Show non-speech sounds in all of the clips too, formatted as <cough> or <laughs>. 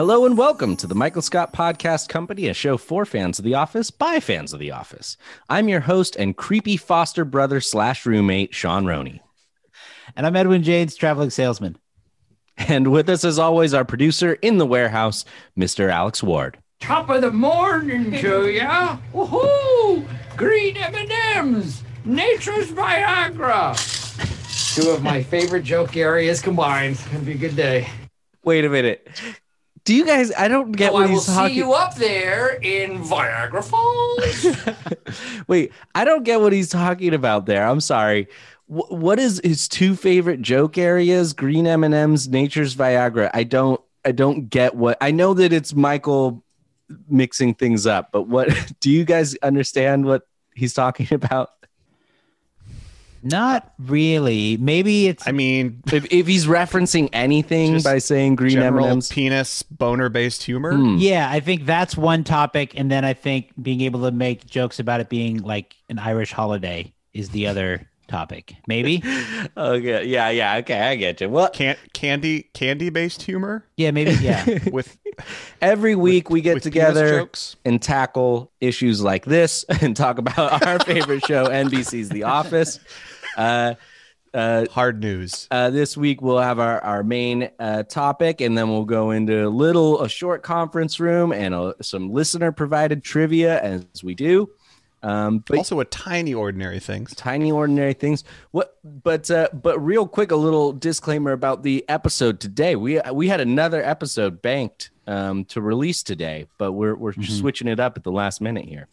Hello and welcome to the Michael Scott Podcast Company, a show for fans of The Office by fans of The Office. I'm your host and creepy foster brother slash roommate, Sean Roney. And I'm Edwin James, traveling salesman. And with us, as always, our producer in the warehouse, Mr. Alex Ward. Top of the morning to ya! Woohoo! Green M&Ms, nature's Viagra. Two of my favorite joke areas combined. It's gonna be a good day. Wait a minute. Do you guys? I don't get Oh, what I will he's talking. see you up there in Viagra Falls. <laughs> Wait, I don't get what he's talking about there. I'm sorry. Wh- what is his two favorite joke areas? Green M and M's, Nature's Viagra. I don't. I don't get what. I know that it's Michael mixing things up, but what <laughs> do you guys understand what he's talking about? Not really. Maybe it's. I mean, If, if he's referencing anything by saying green M general and M's, penis boner based humor. Hmm. yeah, I think that's one topic, and then I think being able to make jokes about it being like an Irish holiday is the other topic. Maybe. <laughs> okay, yeah, yeah, okay, I get you. Well, Can- candy candy based humor Yeah, maybe. Yeah. <laughs> with every week we get together and tackle issues like this <laughs> and talk about our favorite show, NBC's The Office. Uh, uh, hard news. uh, this week we'll have our, our main uh, topic, and then we'll go into a little a short conference room and a, some listener provided trivia as we do. Um, but also a tiny ordinary things. tiny ordinary things what but uh but real quick a little disclaimer about the episode today we we had another episode banked um to release today but we're we're Mm-hmm. switching it up at the last minute here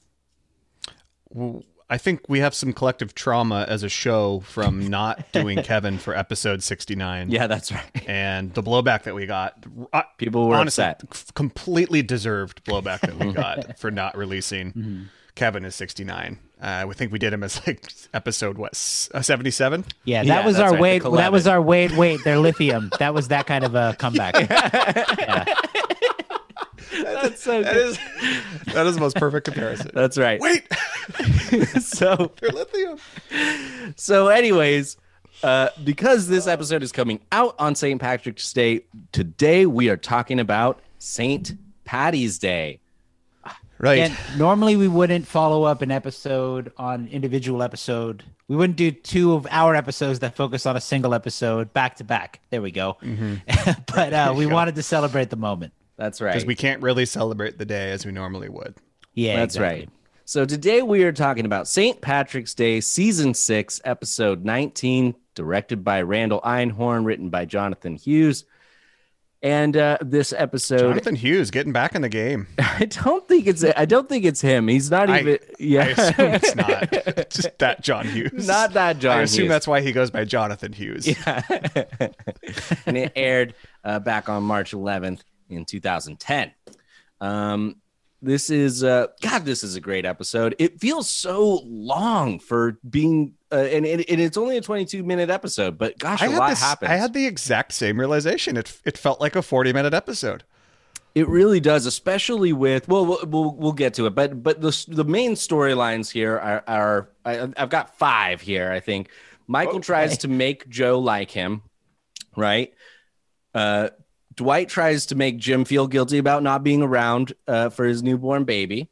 Well, I think we have some collective trauma as a show from not <laughs> doing Kevin for episode 69. yeah that's right And the blowback that we got, uh, People were honestly, upset. completely deserved blowback that we <laughs> got for not releasing Kevin is 69. Uh, we think we did him as like episode what uh, 77. Yeah, that Yeah, was our right, wait. That was our wait. Wait, they're lithium. that was that kind of a comeback. <laughs> Yeah. that's so That is that is the most perfect comparison. that's right Wait, <laughs> so <laughs> they're lithium. so anyways uh because this episode is coming out on st patrick's day today we are talking about saint patty's day Right. And normally we wouldn't follow up an episode on individual episode. We wouldn't do two of our episodes that focus on a single episode back to back. There we go. <laughs> but uh, we wanted to celebrate the moment. that's right because we can't really celebrate the day as we normally would. Yeah, That's exactly. right. So today we are talking about St. Patrick's Day, season six, episode 19, directed by Randall Einhorn, written by Jonathan Hughes. And uh, this episode, Jonathan Hughes getting back in the game. <laughs> I don't think it's I don't think it's him. He's not I- even. yeah, I assume it's not It's <laughs> just that John Hughes. Not that John I assume Hughes. that's why he goes by Jonathan Hughes. Yeah. <laughs> and it aired uh, back on March 11th in 2010. Um, this is uh, God. This is a great episode. It feels so long for being, uh, and, it, and it's only a 22 minute episode. But gosh, I a lot this, happens. I had the exact same realization. It it felt like a 40 minute episode. It really does, especially with well, we'll we'll, we'll get to it, but but the the main storylines here are are I, I've got five here. I think Michael tries to make Joe like him, right? Uh, Dwight tries to make Jim feel guilty about not being around uh, for his newborn baby.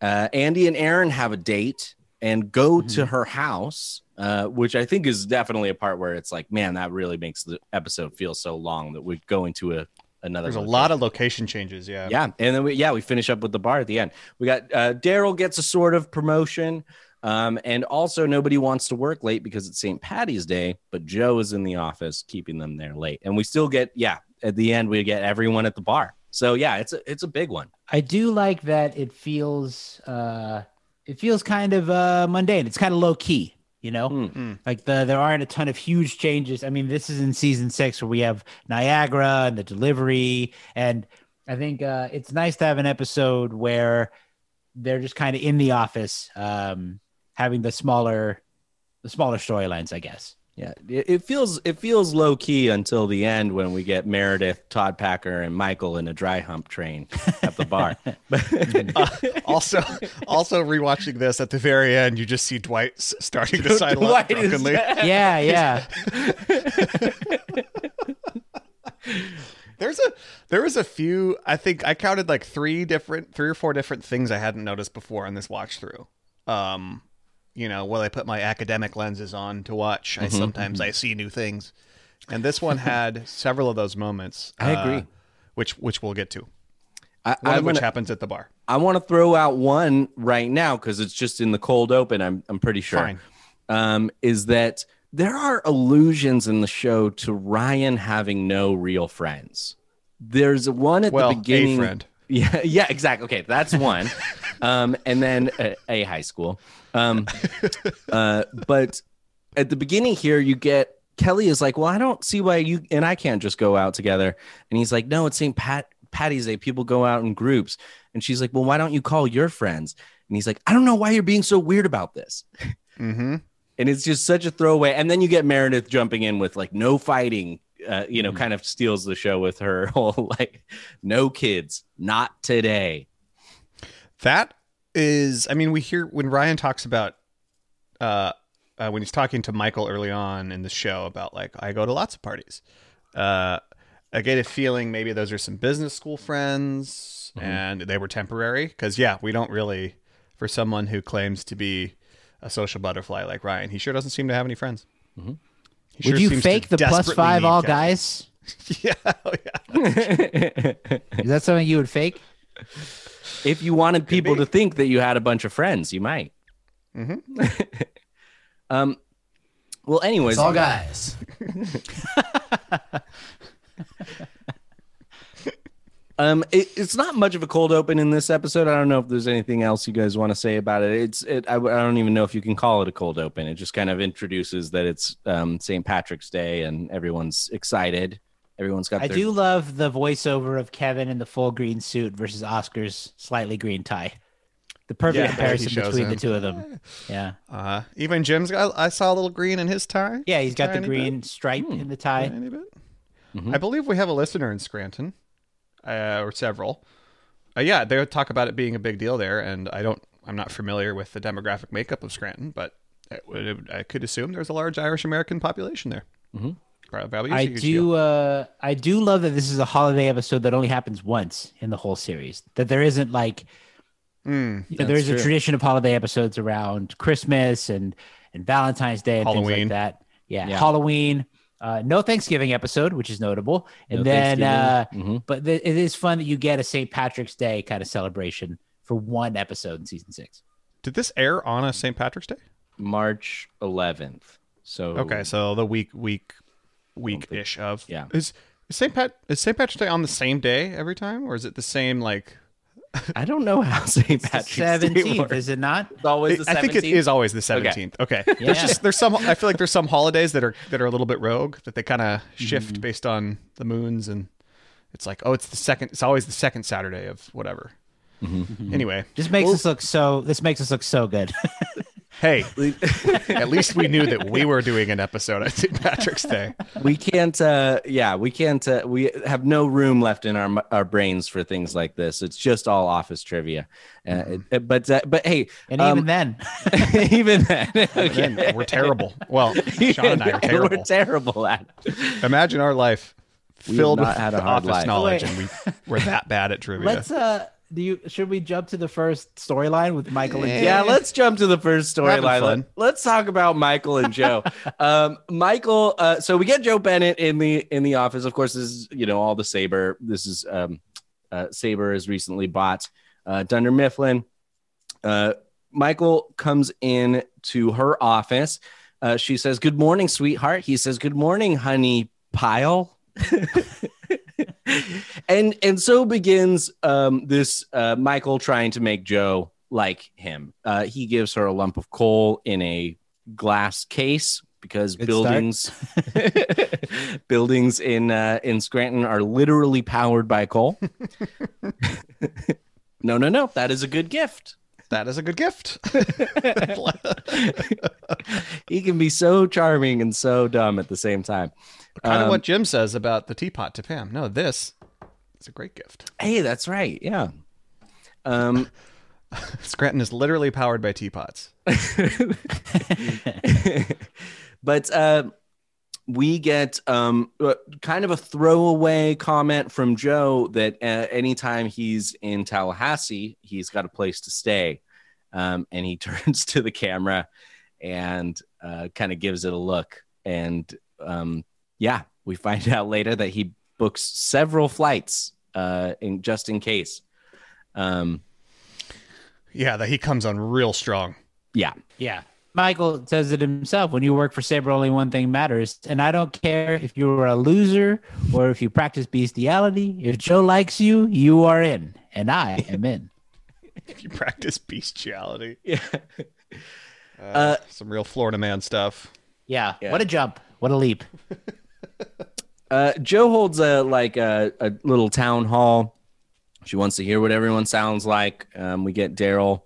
Uh, Andy and Erin have a date and go Mm-hmm. to her house, uh, which I think is definitely a part where it's like, man, that really makes the episode feel so long that we go into a another. There's a lot of location changes. Yeah. Yeah, and then we, yeah, we finish up with the bar at the end. We got uh, Daryl gets a sort of promotion, um, and also nobody wants to work late because it's St. Patty's Day, but Joe is in the office keeping them there late, and we still get yeah. At the end, we get everyone at the bar. So yeah, it's a it's a big one. I do like that it feels uh it feels kind of uh mundane. It's kind of low key, you know? Hmm. Like the there aren't a ton of huge changes. I mean, this is in season 6 where we have Niagara and the delivery and I think uh it's nice to have an episode where they're just kind of in the office um having the smaller the smaller storylines, I guess. Yeah, it, it feels it feels low key until the end when we get Meredith, Todd Packer, and Michael in a dry hump train at the bar. <laughs> But Also, also rewatching this at the very end, you just see Dwight starting to sidle up Dwight is- drunkenly. <laughs> Yeah, yeah. <laughs> There's a there was a few. I think I counted like three different, three or four different things I hadn't noticed before on this watch through. Um, you know, while I put my academic lenses on to watch, I sometimes I see new things, and this one had <laughs> several of those moments. I uh, agree. which which we'll get to. I, One I'm of which gonna- happens at the bar. I want to throw out one right now because it's just in the cold open. I'm I'm pretty sure. Fine. Um, is that there are allusions in the show to Ryan having no real friends. There's one at Well, the beginning. Yeah, <laughs> yeah, exactly. Okay, that's one. um, and then uh, a high school. Um, uh, but at the beginning here, you get Kelly is like, "Well, I don't see why you and I can't just go out together." And he's like, "No, it's St. Pat Patty's Day. People go out in groups." And she's like, "Well, why don't you call your friends?" And he's like, "I don't know why you're being so weird about this." Mm-hmm. and it's just such a throwaway. And then you get Meredith jumping in with like no fighting, uh, you know, kind of steals the show with her <laughs> whole like no kids, not today. That is, I mean, we hear when Ryan talks about, uh, uh, when he's talking to Michael early on in the show about like I go to lots of parties. Uh, I get a feeling maybe those are some business school friends and they were temporary because yeah, we don't really for someone who claims to be a social butterfly like Ryan, he sure doesn't seem to have any friends. He Would sure you fake the 5 all Kevin. guys? <laughs> yeah, oh, yeah. Is that something you would fake? If you wanted people to think that you had a bunch of friends, you might. <laughs> um. Well, anyways, It's all guys. <laughs> Um, it, it's not much of a cold open in this episode. I don't know if there's anything else you guys want to say about it. It's it. I, I don't even know if you can call it a cold open. It just kind of introduces that it's um, St. Patrick's Day and everyone's excited. Everyone's got. I their, do love the voiceover of Kevin in the full green suit versus Oscar's slightly green tie. The perfect Yeah, comparison he shows between the two of them. Yeah. Uh, even Jim's got. I saw a little green in his tie. Yeah, he's got the green bit. stripe in the tie. Tiny bit. I believe we have a listener in Scranton, uh, or several. Uh, yeah, they would talk about it being a big deal there, and I don't. I'm not familiar with the demographic makeup of Scranton, but it would, I could assume there's a large Irish American population there. Mm-hmm. Probably a I do uh I do love that this is a holiday episode that only happens once in the whole series. That there isn't like Mm, you know, there is a tradition of holiday episodes around Christmas and and Valentine's Day and things Halloween. like that. Yeah, Yeah. Halloween. Uh, no Thanksgiving episode, which is notable, and No then uh, Thanksgiving. Mhm. but th- it is fun that you get a St. Patrick's Day kind of celebration for one episode in season six. Did this air on a St. Patrick's Day? March 11th. So Okay, so the week week week ish of Yeah. Is Is St. Pat is St. Patrick's Day on the same day every time, or is it the same like? I don't know how St. Patrick's Day Seventeenth, is it not? It's always the I think it is always the seventeenth. Okay. There's Yeah. just there's some I feel like there's some holidays that are that are a little bit rogue that they kind of shift Mm-hmm. based on the moons and it's like oh it's the second it's always the second Saturday of whatever. Mm-hmm. Anyway, Just makes us look so. This makes us look so good. <laughs> hey, <laughs> <laughs> at least we knew that we were doing an episode on St. Patrick's Day. we can't uh yeah we can't uh, we have no room left in our our brains for things like this it's just all office trivia uh, it- but uh, but hey and um, <laughs> even then, even then Then we're terrible. Well, Sean and I are terrible. we're terrible at it. Imagine our life have filled not with had a hard office life. knowledge, Wait. and we we're that bad at trivia. let's. uh Do you? Should we jump to the first storyline with Michael and yeah Joe? let's jump to the first having storyline. Let, us talk about michael and joe <laughs> um michael uh so we get joe bennett in the in the office of course this is you know all the saber this is um uh saber has recently bought uh dunder mifflin uh michael comes in to her office uh she says good morning sweetheart he says good morning honey pile <laughs> and and so begins um, this uh, Michael trying to make Joe like him. Uh, he gives her a lump of coal in a glass case because Good buildings <laughs> buildings in uh, in Scranton are literally powered by coal. <laughs> no, no, no. That is a good gift. that is a good gift. He can be so charming and so dumb at the same time. Kind of Um, what Jim says about the teapot to Pam. No, this is a great gift. Hey, that's right. Yeah. Um, <laughs> Scranton is literally powered by teapots. <laughs> but uh, we get um, uh, kind of a throwaway comment from Joe that uh, anytime he's in Tallahassee, he's got a place to stay. Um, and he <laughs> turns to the camera and uh, kind of gives it a look. And um, yeah, we find <laughs> out later that he books several flights uh, in, just in case. Um, Yeah, that he comes on real strong. yeah. Yeah. Michael says it himself. When you work for Saber, only one thing matters. And I don't care if you're a loser or if you practice bestiality. If Joe likes you, you are in. And I am in. <laughs> <laughs> If you practice bestiality. Yeah. Uh, some real Florida man stuff. Yeah. Yeah. What a jump. What a leap. Uh, Joe holds a like a, a little town hall. She wants to hear what everyone sounds like. Um, we get Daryl.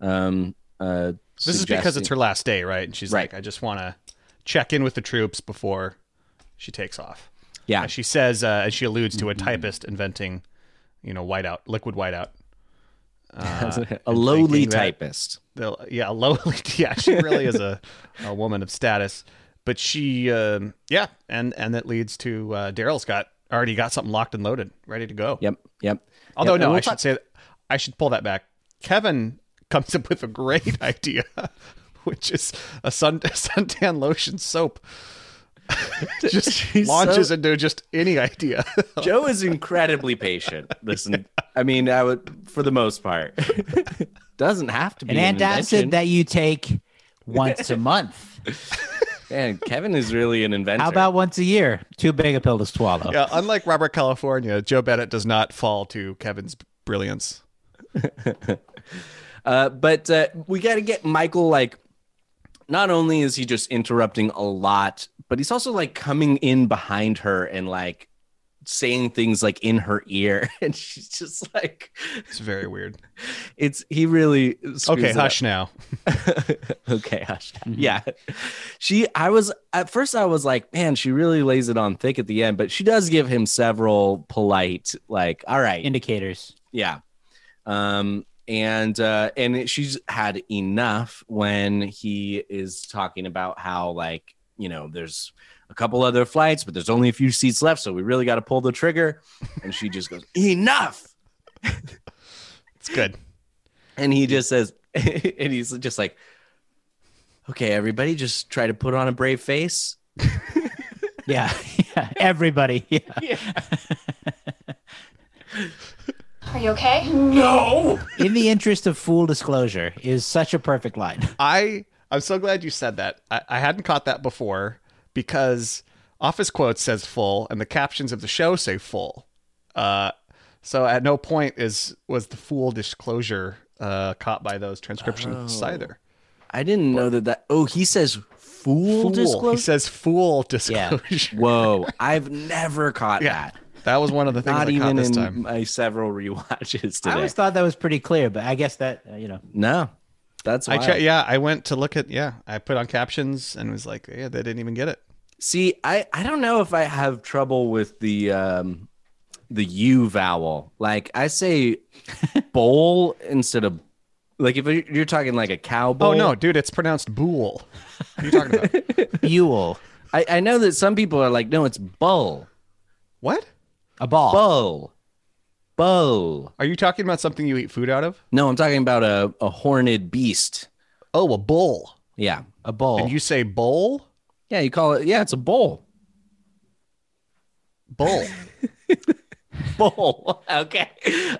Um, uh, This is because it's her last day, right? And she's Right. like, I just want to check in with the troops before she takes off. yeah. Uh, she says, uh, as she alludes to a typist inventing, you know, whiteout, liquid whiteout. Uh, <laughs> a lowly typist. Yeah, a lowly. <laughs> Yeah, she really is a, a woman of status. But she, um, yeah, and and that leads to uh, Daryl's got already got something locked and loaded, ready to go. Yep. Yep. Although Yep, no, we'll I should talk- say I should pull that back. Kevin comes up with a great <laughs> idea, which is a sun <laughs> suntan lotion soap. <laughs> just She's launches so- into just any idea. Joe is incredibly patient. Listen, I mean, I would for the most part. Doesn't have to be An an antacid invention. that you take once a month. Man, Kevin is really an inventor. How about once a year? Too big a pill to swallow. yeah, unlike Robert California, Joe Bennett does not fall to Kevin's brilliance. <laughs> Uh, but uh, we got to get Michael like. Not only is he just interrupting a lot, but he's also like coming in behind her and like saying things like in her ear, <laughs> and she's just like, It's very weird. it's he really Okay, it up. hush now. <laughs> okay, hush. Yeah. She I was at first I was like, man, she really lays it on thick at the end, but she does give him several polite like, all right. Indicators. yeah. Um and uh and she's had enough when he is talking about how like, you know, there's a couple other flights, but there's only a few seats left, so we really got to pull the trigger. And she just goes, "Enough." It's good. And he just says, <laughs> and he's just like, okay, everybody, just try to put on a brave face. <laughs> Yeah. yeah. Everybody. Yeah. Are you okay? No. In the interest of full disclosure is such a perfect line. I I'm so glad you said that. I, I hadn't caught that before because Office Quotes says full, and the captions of the show say full. Uh, so at no point is was the full disclosure uh, caught by those transcriptions Oh. either. I didn't know that. That oh, he says fool, Fool. disclosure. He says fool disclosure. Whoa, <laughs> I've never caught Yeah. that. That was one of the things Not I caught even this in time. my several <laughs> rewatches I today. always thought that was pretty clear, but I guess that uh, you know. no, that's I wild. che- yeah, I went to look at yeah, I put on captions and was like, yeah, they didn't even get it. See, I I don't know if I have trouble with the um the U vowel. Like I say <laughs> bowl instead of like if you're you're talking like a cow bowl. Oh no, dude, it's pronounced bool. What are you talking about? <laughs> Buell, I, I know that some people are like, no, it's bull. what? a ball. Bull. Bull. Are you talking about something you eat food out of? No, I'm talking about a, a horned beast. Oh, a bull. Yeah. A bull. And you say bull? Yeah, you call it yeah, it's a bull. <laughs> Bull. bull. <laughs> okay.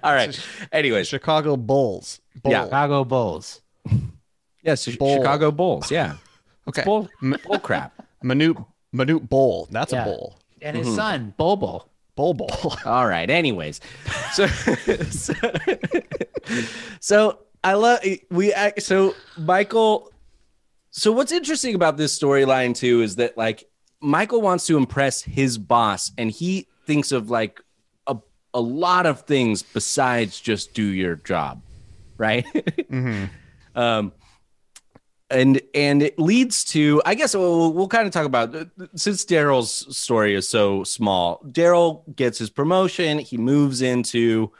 All right. Anyways, Chicago Bulls. Bull. Yeah. Chicago Bulls. yes, Chi- Bowl. Chicago Bulls. Yeah. <laughs> Okay. Bull, bull crap. Minute Minute Bowl. That's Yeah. a bull. And his mm-hmm. son, Bobo. Bowl bowl. <laughs> All right. Anyways, so <laughs> so, so I love we act- so Michael. So what's interesting about this storyline too is that like Michael wants to impress his boss, and he thinks of like a a lot of things besides just do your job, right? <laughs> Um, and and it leads to I guess we'll, we'll kind of talk about since Daryl's story is so small. Daryl gets his promotion. He moves into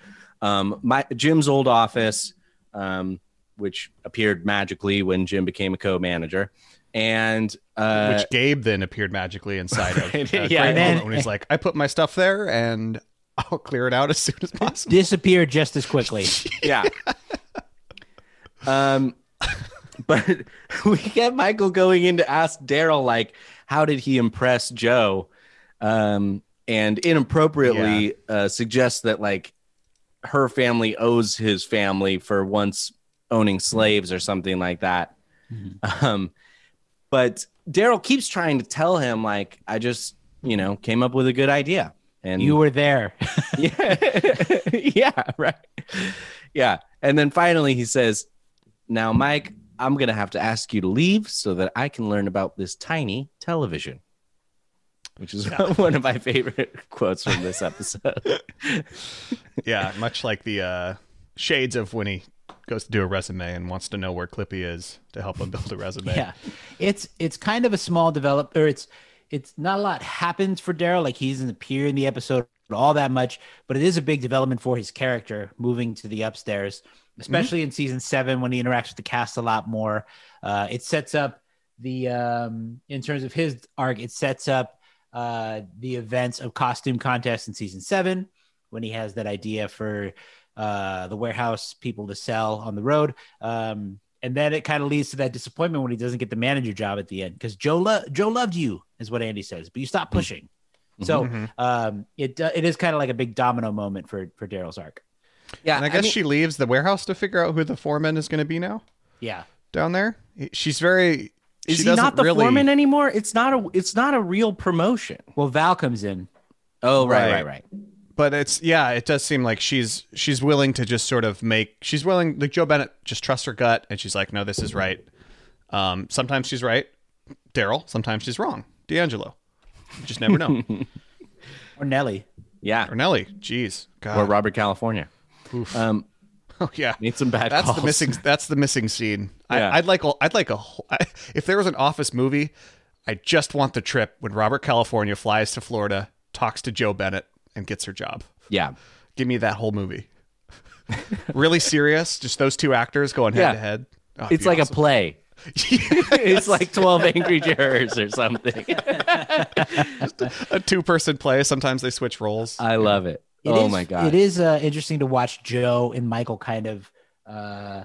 um, my Jim's old office, um, which appeared magically when Jim became a co-manager, and uh, which Gabe then appeared magically inside of. Right. <laughs> Uh, Yeah, and then- when he's like, I put my stuff there and I'll clear it out as soon as possible. Disappeared just as quickly. <laughs> yeah. um, <laughs> but we get Michael going in to ask Daryl, like, how did he impress Joe? Um, and inappropriately uh, suggests that like her family owes his family for once owning slaves or something like that. <laughs> Um, but Daryl keeps trying to tell him, like, I just, you know, came up with a good idea. And You were there. yeah. <laughs> yeah, right. Yeah. And then finally he says, Now, Mike, I'm going to have to ask you to leave so that I can learn about this tiny television, which is <laughs> one of my favorite quotes from this episode. <laughs> yeah, much like the uh, shades of when he goes to do a resume and wants to know where Clippy is to help him build a resume. Yeah, it's it's kind of a small develop, or it's it's not a lot happens for Daryl. Like he doesn't appear in the episode all that much, but it is a big development for his character moving to the upstairs, especially in season seven when he interacts with the cast a lot more. Uh, it sets up the um, in terms of his arc. It sets up uh, the events of costume contest in season seven when he has that idea for uh, the warehouse people to sell on the road. Um, and then it kind of leads to that disappointment when he doesn't get the manager job at the end because Joe lo- Joe loved you is what Andy says, but you stopped pushing. So um, it uh, it is kind of like a big domino moment for for Daryl's arc. Yeah. And I guess she leaves the warehouse to figure out who the foreman is going to be now Yeah, down there. She's very. is she he not doesn't the really, foreman anymore? It's not a it's not a real promotion. well Val comes in. Oh, right, Right. right, right. but it's yeah it does seem like she's she's willing to just sort of make she's willing like joe bennett just trusts her gut and she's like no this is right um sometimes she's right daryl sometimes she's wrong d'angelo you just never know <laughs> Or Nellie. Yeah. or nellie jeez god Or Robert California. Um, <laughs> oh yeah need some bad that's calls. the missing that's the missing scene Yeah. I, i'd like a, i'd like a whole- if there was an office movie i just want the trip when robert california flies to florida talks to joe bennett and gets her job Yeah. Give me that whole movie. really serious, just those two actors going head to head. Oh, It's like a awesome. play. <laughs> <laughs> it's like 12 Angry Jurors or something. a two-person play. Sometimes they switch roles. I love it. It oh is- my god. It is uh, interesting to watch Joe and Michael kind of uh,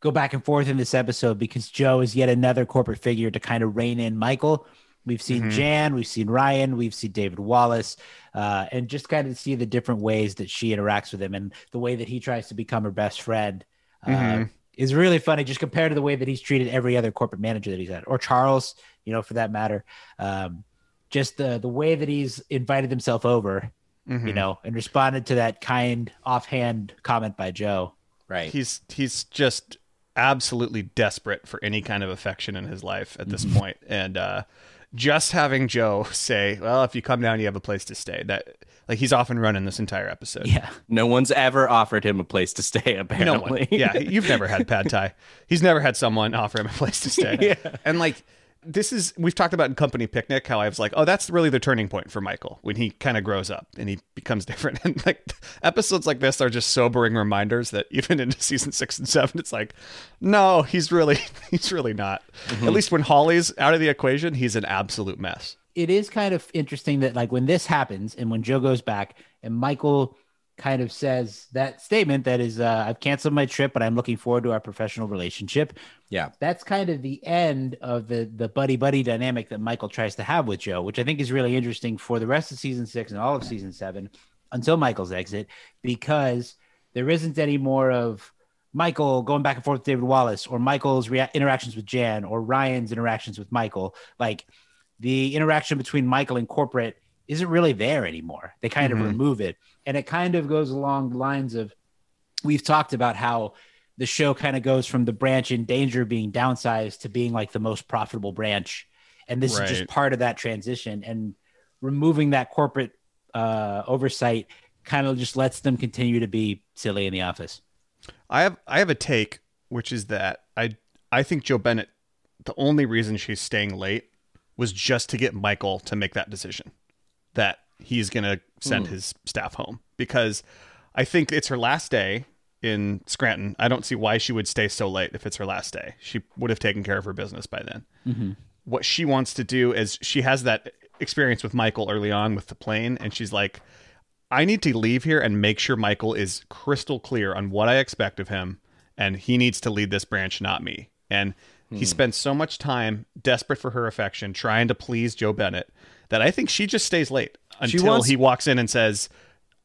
go back and forth in this episode because Joe is yet another corporate figure to kind of rein in Michael. We've seen Mm-hmm. Jan, we've seen Ryan, we've seen David Wallace, uh, and just kind of see the different ways that she interacts with him and the way that he tries to become her best friend. Uh, Mm-hmm. is really funny just compared to the way that he's treated every other corporate manager that he's had, or Charles, you know, for that matter. Um, just the the way that he's invited himself over, Mm-hmm. you know, and responded to that kind offhand comment by Joe. Right. he's he's just absolutely desperate for any kind of affection in his life at this point. and uh just having joe <laughs> say well if you come down you have a place to stay that like he's off and running this entire episode Yeah. no one's ever offered him a place to stay. Apparently. one yeah you've never had pad thai <laughs> he's never had someone offer him a place to stay <laughs> Yeah. and like this is we've talked about in company picnic how i was like oh that's really the turning point for michael when he kind of grows up and he becomes <laughs> different. And like episodes like this are just sobering reminders that even into season six and seven it's like no he's really <laughs> he's really not. Mm-hmm. At least when holly's out of the equation he's an absolute mess. It is kind of interesting that like when this happens and when Joe goes back and Michael kind of says that statement that is uh, I've canceled my trip but I'm looking forward to our professional relationship. Yeah. That's kind of the end of the the buddy buddy dynamic that Michael tries to have with Joe, which I think is really interesting for the rest of season 6 and all of season 7 until Michael's exit because there isn't any more of Michael going back and forth with David Wallace or Michael's rea- interactions with Jan or Ryan's interactions with Michael. Like the interaction between Michael and corporate isn't really there anymore. They kind Mhm. of remove it. And it kind of goes along the lines of we've talked about how the show kind of goes from the branch in danger of being downsized to being like the most profitable branch. And this is just part of that transition. And removing that corporate uh, oversight kind of just lets them continue to be silly in the office. I have I have a take, which is that I I think Joe Bennett, the only reason she's staying late was just to get Michael to make that decision that he's gonna send hmm. his staff home because I think it's her last day in Scranton. I don't see why she would stay so late if it's her last day. She would have taken care of her business by then. Mm-hmm. What she wants to do is she has that experience with Michael early on with the plane, and she's like, I need to leave here and make sure Michael is crystal clear on what I expect of him, and he needs to lead this branch, not me. And he hmm. spends so much time desperate for her affection, trying to please Joe Bennett, that I think she just stays late until wants- he walks in and says,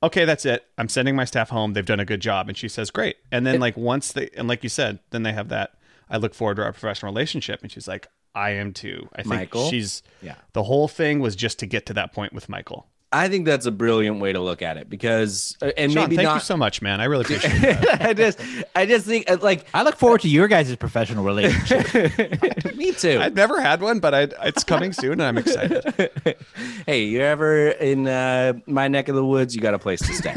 "Okay, that's it. I'm sending my staff home. They've done a good job." And she says, "Great." And then, like once they and like you said, then they have that. I look forward to our professional relationship, and she's like, "I am too." I think Michael? she's Yeah. The whole thing was just to get to that point with Michael. I think that's a brilliant way to look at it because, uh, and Sean, maybe thank not. you so much, man. I really <laughs> appreciate it. I just, I just think uh, like I look forward to your guys' professional relationship. <laughs> me too. I've never had one, but I, it's coming soon, and I'm excited. <laughs> hey, you're ever in uh, my neck of the woods? You got a place to stay.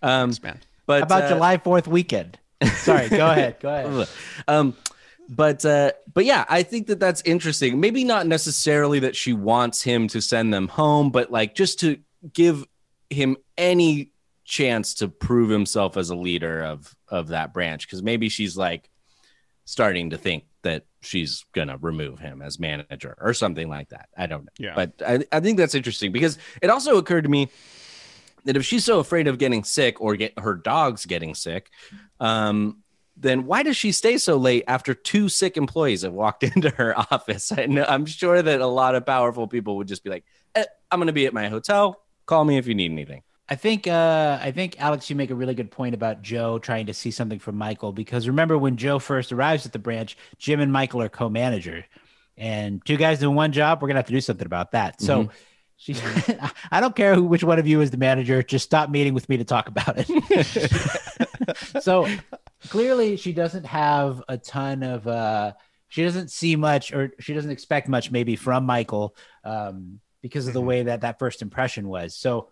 Um, man. but How about uh, July 4th weekend? Sorry, go ahead. Go ahead. um but uh but yeah i think that that's interesting maybe not necessarily that she wants him to send them home but like just to give him any chance to prove himself as a leader of of that branch because maybe she's like starting to think that she's gonna remove him as manager or something like that i don't know Yeah. but I, I think that's interesting because it also occurred to me that if she's so afraid of getting sick or get her dogs getting sick um then why does she stay so late after two sick employees have walked <laughs> into her office? I know, I'm sure that a lot of powerful people would just be like, eh, "I'm going to be at my hotel. Call me if you need anything." I think uh, I think Alex, you make a really good point about Joe trying to see something from Michael because remember when Joe first arrives at the branch, Jim and Michael are co-manager, and two guys doing one job. We're gonna have to do something about that. So. She, <laughs> I don't care who, which one of you is the manager. Just stop meeting with me to talk about it. <laughs> so clearly, she doesn't have a ton of. Uh, she doesn't see much, or she doesn't expect much, maybe from Michael, um, because of the way that that first impression was. So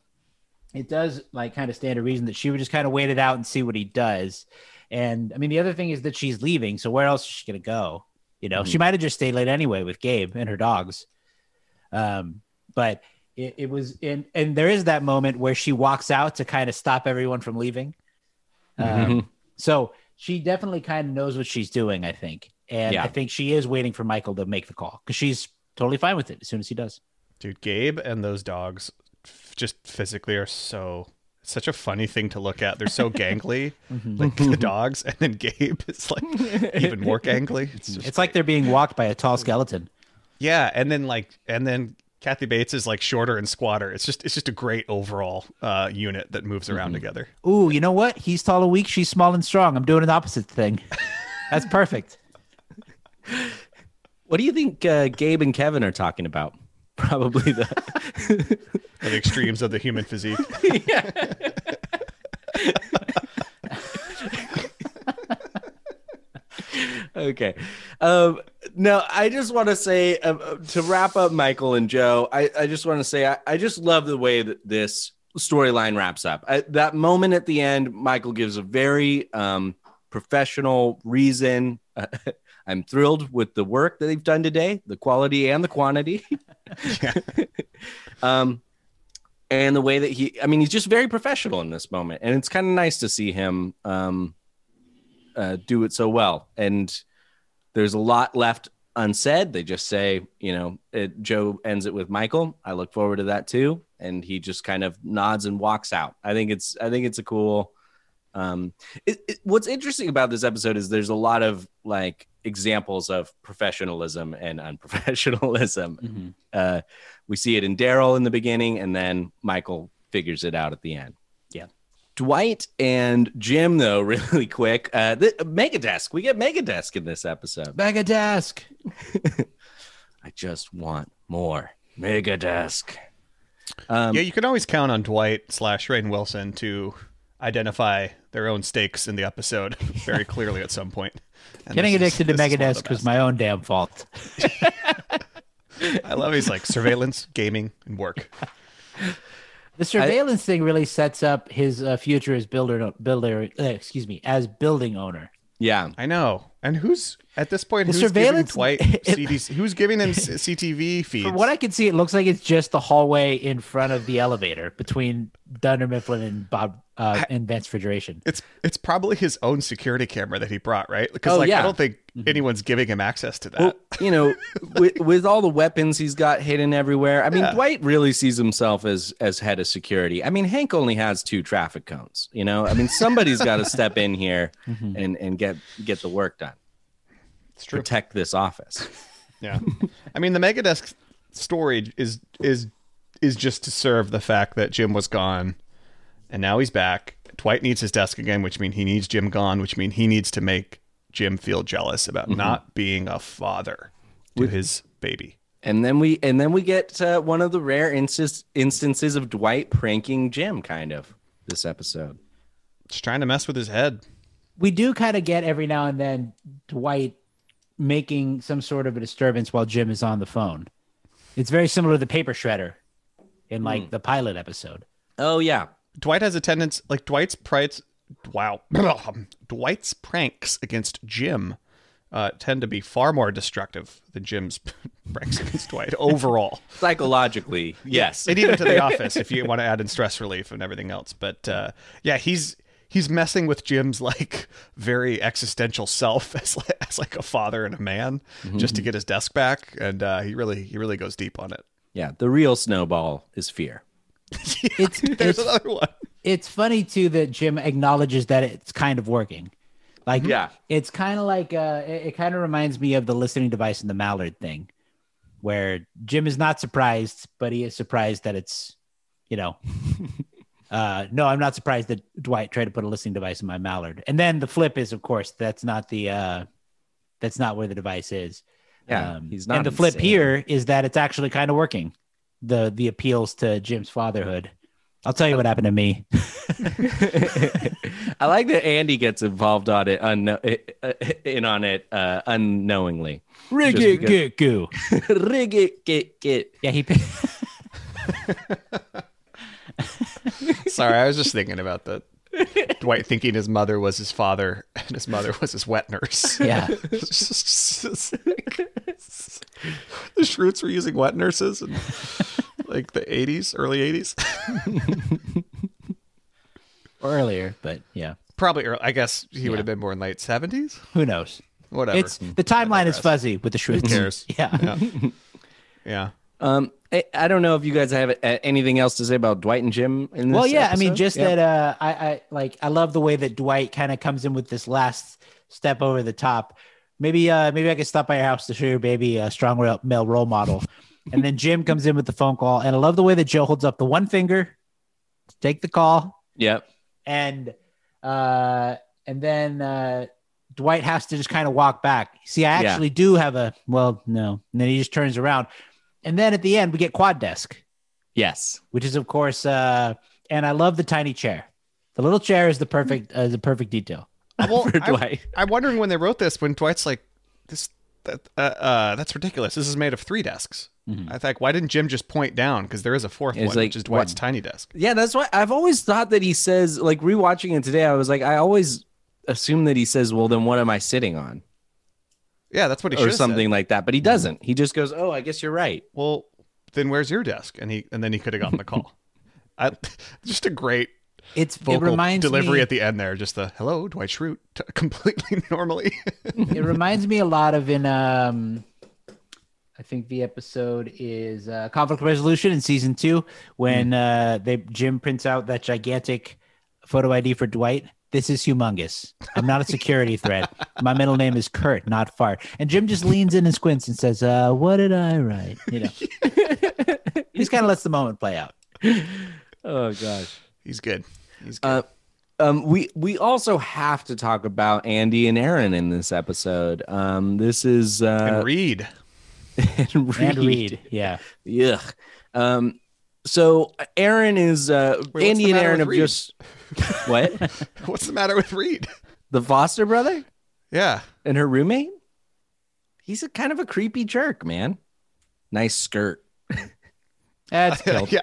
it does like kind of stand to reason that she would just kind of wait it out and see what he does. And I mean, the other thing is that she's leaving. So where else is she going to go? You know, she might have just stayed late anyway with Gabe and her dogs. Um, but it, it was in, and there is that moment where she walks out to kind of stop everyone from leaving. Um, so she definitely kind of knows what she's doing, I think. And Yeah. I think she is waiting for Michael to make the call because she's totally fine with it as soon as he does. Dude, Gabe and those dogs f- just physically are so such a funny thing to look at. They're so gangly, <laughs> like the <laughs> dogs, and then Gabe is like even more gangly. It's just It's like they're being walked by a tall skeleton. yeah, and then like and then Kathy Bates is like shorter and squatter. It's just it's just a great overall uh, unit that moves around together. Ooh, you know what? He's tall and weak. She's small and strong. I'm doing an opposite thing. <laughs> That's perfect. What do you think uh, Gabe and Kevin are talking about? Probably the <laughs> the extremes of the human physique. <laughs> okay. Um, no, I just want to say uh, to wrap up Michael and Joe. I, I just want to say I, I just love the way that this storyline wraps up. I, that moment at the end, Michael gives a very um, professional reason. <laughs> I'm thrilled with the work that they've done today, the quality and the quantity. <laughs> <laughs> um, and the way that he, I mean, he's just very professional in this moment, and it's kind of nice to see him um, uh, do it so well. And there's a lot left unsaid. They just say, you know, it, Joe ends it with Michael. I look forward to that too, and he just kind of nods and walks out. I think it's, I think it's a cool. Um, it, it, what's interesting about this episode is there's a lot of like examples of professionalism and unprofessionalism. <laughs> Mm-hmm. Uh, we see it in Daryl in the beginning, and then Michael figures it out at the end. Yeah. Dwight and Jim, though, <laughs> really quick. Uh, the Megadesk. We get Megadesk in this episode. Mega desk. <laughs> I just want more Megadesk. Um, yeah, you can always count on Dwight slash Rainn Wilson to identify their own stakes in the episode <laughs> very clearly at some point. And Getting this is- addicted to this is one of Megadesk was my own damn fault. <laughs> I love he's like surveillance, gaming, and work. The surveillance thing really sets up his uh, future as builder, builder. Uh, excuse me, as building owner. yeah. I know. And who's at this point? The who's surveillance- giving Dwight CDs? Who's giving him CTV feeds? From what I can see, it looks like it's just the hallway in front of the elevator between Dunder Mifflin and Bob uh, and Vance Refrigeration. it's it's probably his own security camera that he brought, right? Because Oh, like yeah. I don't think anyone's giving him access to that. Well, you know, with, with all the weapons he's got hidden everywhere. I mean, Yeah. Dwight really sees himself as as head of security. I mean, Hank only has two traffic cones. You know, I mean, somebody's got to <laughs> step in here and and get get the work done. It's true. Protect this office. <laughs> Yeah. I mean, the Megadesk story is is is just to serve the fact that Jim was gone, and now he's back. Dwight needs his desk again, which means he needs Jim gone, which means he needs to make Jim feel jealous about not being a father to his baby. And then we and then we get uh, one of the rare instance, instances of Dwight pranking Jim, kind of this episode. Just trying to mess with his head. We do kind of get every now and then Dwight making some sort of a disturbance while Jim is on the phone. It's very similar to the paper shredder in like the pilot episode. Oh yeah, Dwight has a tendency, like Dwight's prides. Wow, <clears throat> Dwight's pranks against Jim uh, tend to be far more destructive than Jim's <laughs> pranks against Dwight overall. <laughs> psychologically, yes. and even to the <laughs> office if you want to add in stress relief and everything else. But uh, yeah, he's he's messing with Jim's like very existential self <laughs> as like, as like a father and a man just to get his desk back, and uh, he really he really goes deep on it. yeah, the real snowball is fear. <laughs> It's There's it's, another one. it's funny too that Jim acknowledges that it's kind of working. Like Yeah. it's kind of like uh it, it kind of reminds me of the listening device in the Mallard thing where Jim is not surprised, but he is surprised that it's, you know, <laughs> uh no, I'm not surprised that Dwight tried to put a listening device in my Mallard. And then the flip is of course that's not the uh that's not where the device is. Yeah, he's not And the flip insane. here is that it's actually kind of working. The the appeals to Jim's fatherhood. I'll tell you what happened to me. <laughs> I like that Andy gets involved on it, unno- uh, in on it uh, unknowingly. Rig it, get goo. Rig it, get, get. Yeah, he. <laughs> <laughs> <laughs> Sorry, I was just thinking about the Dwight thinking his mother was his father and his mother was his wet nurse. Yeah. It's just- it's like- the Schrutes were using wet nurses in like the 80s, early 80s. <laughs> or earlier, but yeah, Probably, early, I guess he Yeah. would have been born late 70s. who knows? Whatever. It's the timeline is fuzzy with the Schrutes. cares? <laughs> Yeah. yeah. yeah. Um, I, I don't know if you guys have uh, anything else to say about Dwight and Jim. In this Well, yeah. I mean, just Yeah. that. Uh, I, I like. I love the way that Dwight kind of comes in with this last step over the top. Maybe, uh, maybe I could stop by your house to show your baby a strong male role model. <laughs> and then Jim comes in with the phone call, and I love the way that Joe holds up the one finger to take the call, Yep. and uh, and then uh, Dwight has to just kind of walk back. See, I Yeah. actually do have a well, no, and then he just turns around, And then at the end, we get quad desk, Yes. which is of course, uh, and I love the tiny chair. The little chair is the perfect, uh, the perfect detail. Well, <laughs> For I'm- Dwight. I'm wondering when they wrote this, when Dwight's like, "This, that, uh, uh, that's ridiculous. This is made of three desks." I think, why didn't Jim just point down? Because there is a fourth It's one, like, which is Dwight's what- tiny desk. Yeah, that's why I've always thought that he says, like rewatching it today, I was like, I always assume that he says, Well, then what am I sitting on? Yeah, that's what he Or something like that. But he doesn't. He just goes, Oh, I guess you're right. Well, then where's your desk? And he and then he could have gotten the call. <laughs> I, <laughs> just a great It's it vocal reminds delivery me, at the end there. Just the hello, Dwight Schrute, t- <laughs> completely normally. it reminds me a lot of in um I think the episode is uh, conflict resolution in season two when uh, they Jim prints out that gigantic photo ID for Dwight. This is humongous. I'm not a security threat. My middle name is Kurt, not Fart. And Jim just leans in and squints and says, uh, "What did I write?" You know, <laughs> he just kind of lets the moment play out. Oh gosh. He's good. He's good. Uh, um, we we also have to talk about Andy and Erin in this episode. Um, this is uh, and Reed. <laughs> and Reed. And Reed, yeah. Yuck. Um, so Erin is uh, what's Andy and Erin with have Reed? just <laughs> what <laughs> What's the matter with Reed? the Foster brother Yeah. and her roommate. He's a kind of a creepy jerk, man. Nice skirt. <laughs> That's killed. yeah.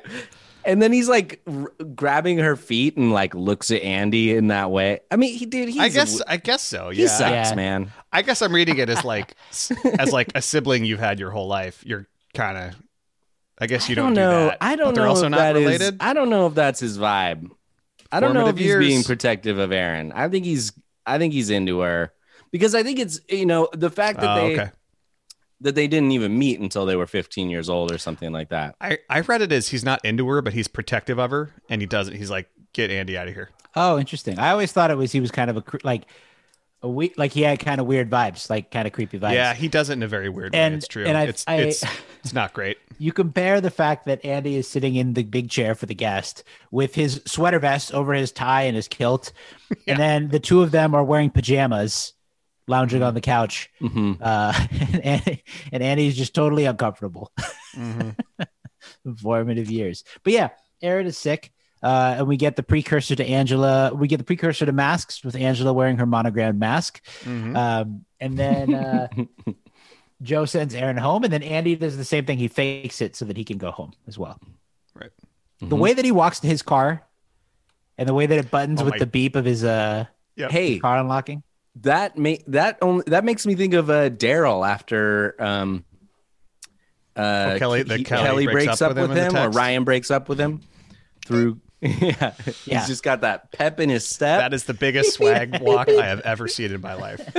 And then he's like r- grabbing her feet and like looks at Andy in that way. I mean, he did. He's I a guess w- I guess so. he Yeah. sucks, Yeah. man. I guess I'm reading it as like as like a sibling you've had your whole life. You're kind of. I guess you I don't, don't do know. that. I don't but they're know also if not that is- related. I don't know if that's his vibe. I don't know if Formative he's being protective of Erin. I think he's. I think he's into her because I think it's you know the fact that Oh, they okay. that they didn't even meet until they were 15 years old or something like that. I, I read it as he's not into her, but he's protective of her, and he doesn't. He's like, get Andy out of here. Oh, interesting. I always thought it was he was kind of a like a we like he had kind of weird vibes, like kind of creepy vibes. Yeah, he does it in a very weird And- way. It's true. and I- it's I- it's <laughs> it's not great. You compare the fact that Andy is sitting in the big chair for the guest with his sweater vest over his tie and his kilt, <laughs> and then the two of them are wearing pajamas, lounging on the couch, Mhm. uh, <laughs> and, and Andy's just totally uncomfortable. Mm-hmm. Formative years, but yeah, Erin is sick. Uh, and we get the precursor to Angela. We get the precursor to masks with Angela wearing her monogrammed mask. Mhm. Um, and then uh, <laughs> Jo sends Erin home, and then Andy does the same thing. He fakes it so that he can go home as well. Right. The way that he walks to his car, and the way that it buttons Oh with my- the beep of his uh Yep. Hey, car unlocking. that make that only that makes me think of uh, Darryl after um uh Oh, Kelly- he- Kelly breaks up with him with in him, or? Ryan breaks up with him through <laughs> yeah. he's Yeah. just got that pep in his step. That is the biggest swag <laughs> walk I have ever seen in my life. <laughs>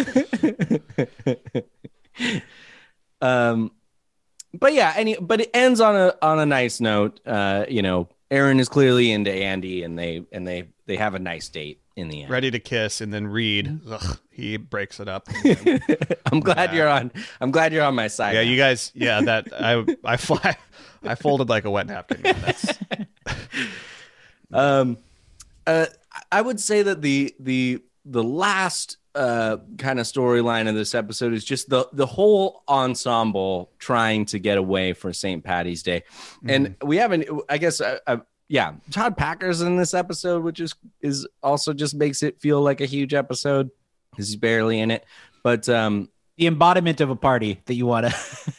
um but yeah any but it ends on a on a nice note uh you know erin is clearly into andy and they and they they have a nice date in the end Ready to kiss, and then Reed, ugh, he breaks it up. i'm glad you're on i'm glad you're on my side yeah, now. you guys. Yeah, that I I fly. I folded like a wet napkin. man. That's, um uh i would say that the the the last uh kind of storyline of this episode is just the the whole ensemble trying to get away for st patty's day and we haven't i guess uh, uh, yeah todd packer's in this episode which is is also just makes it feel like a huge episode because he's barely in it but um The embodiment of a party that you want to.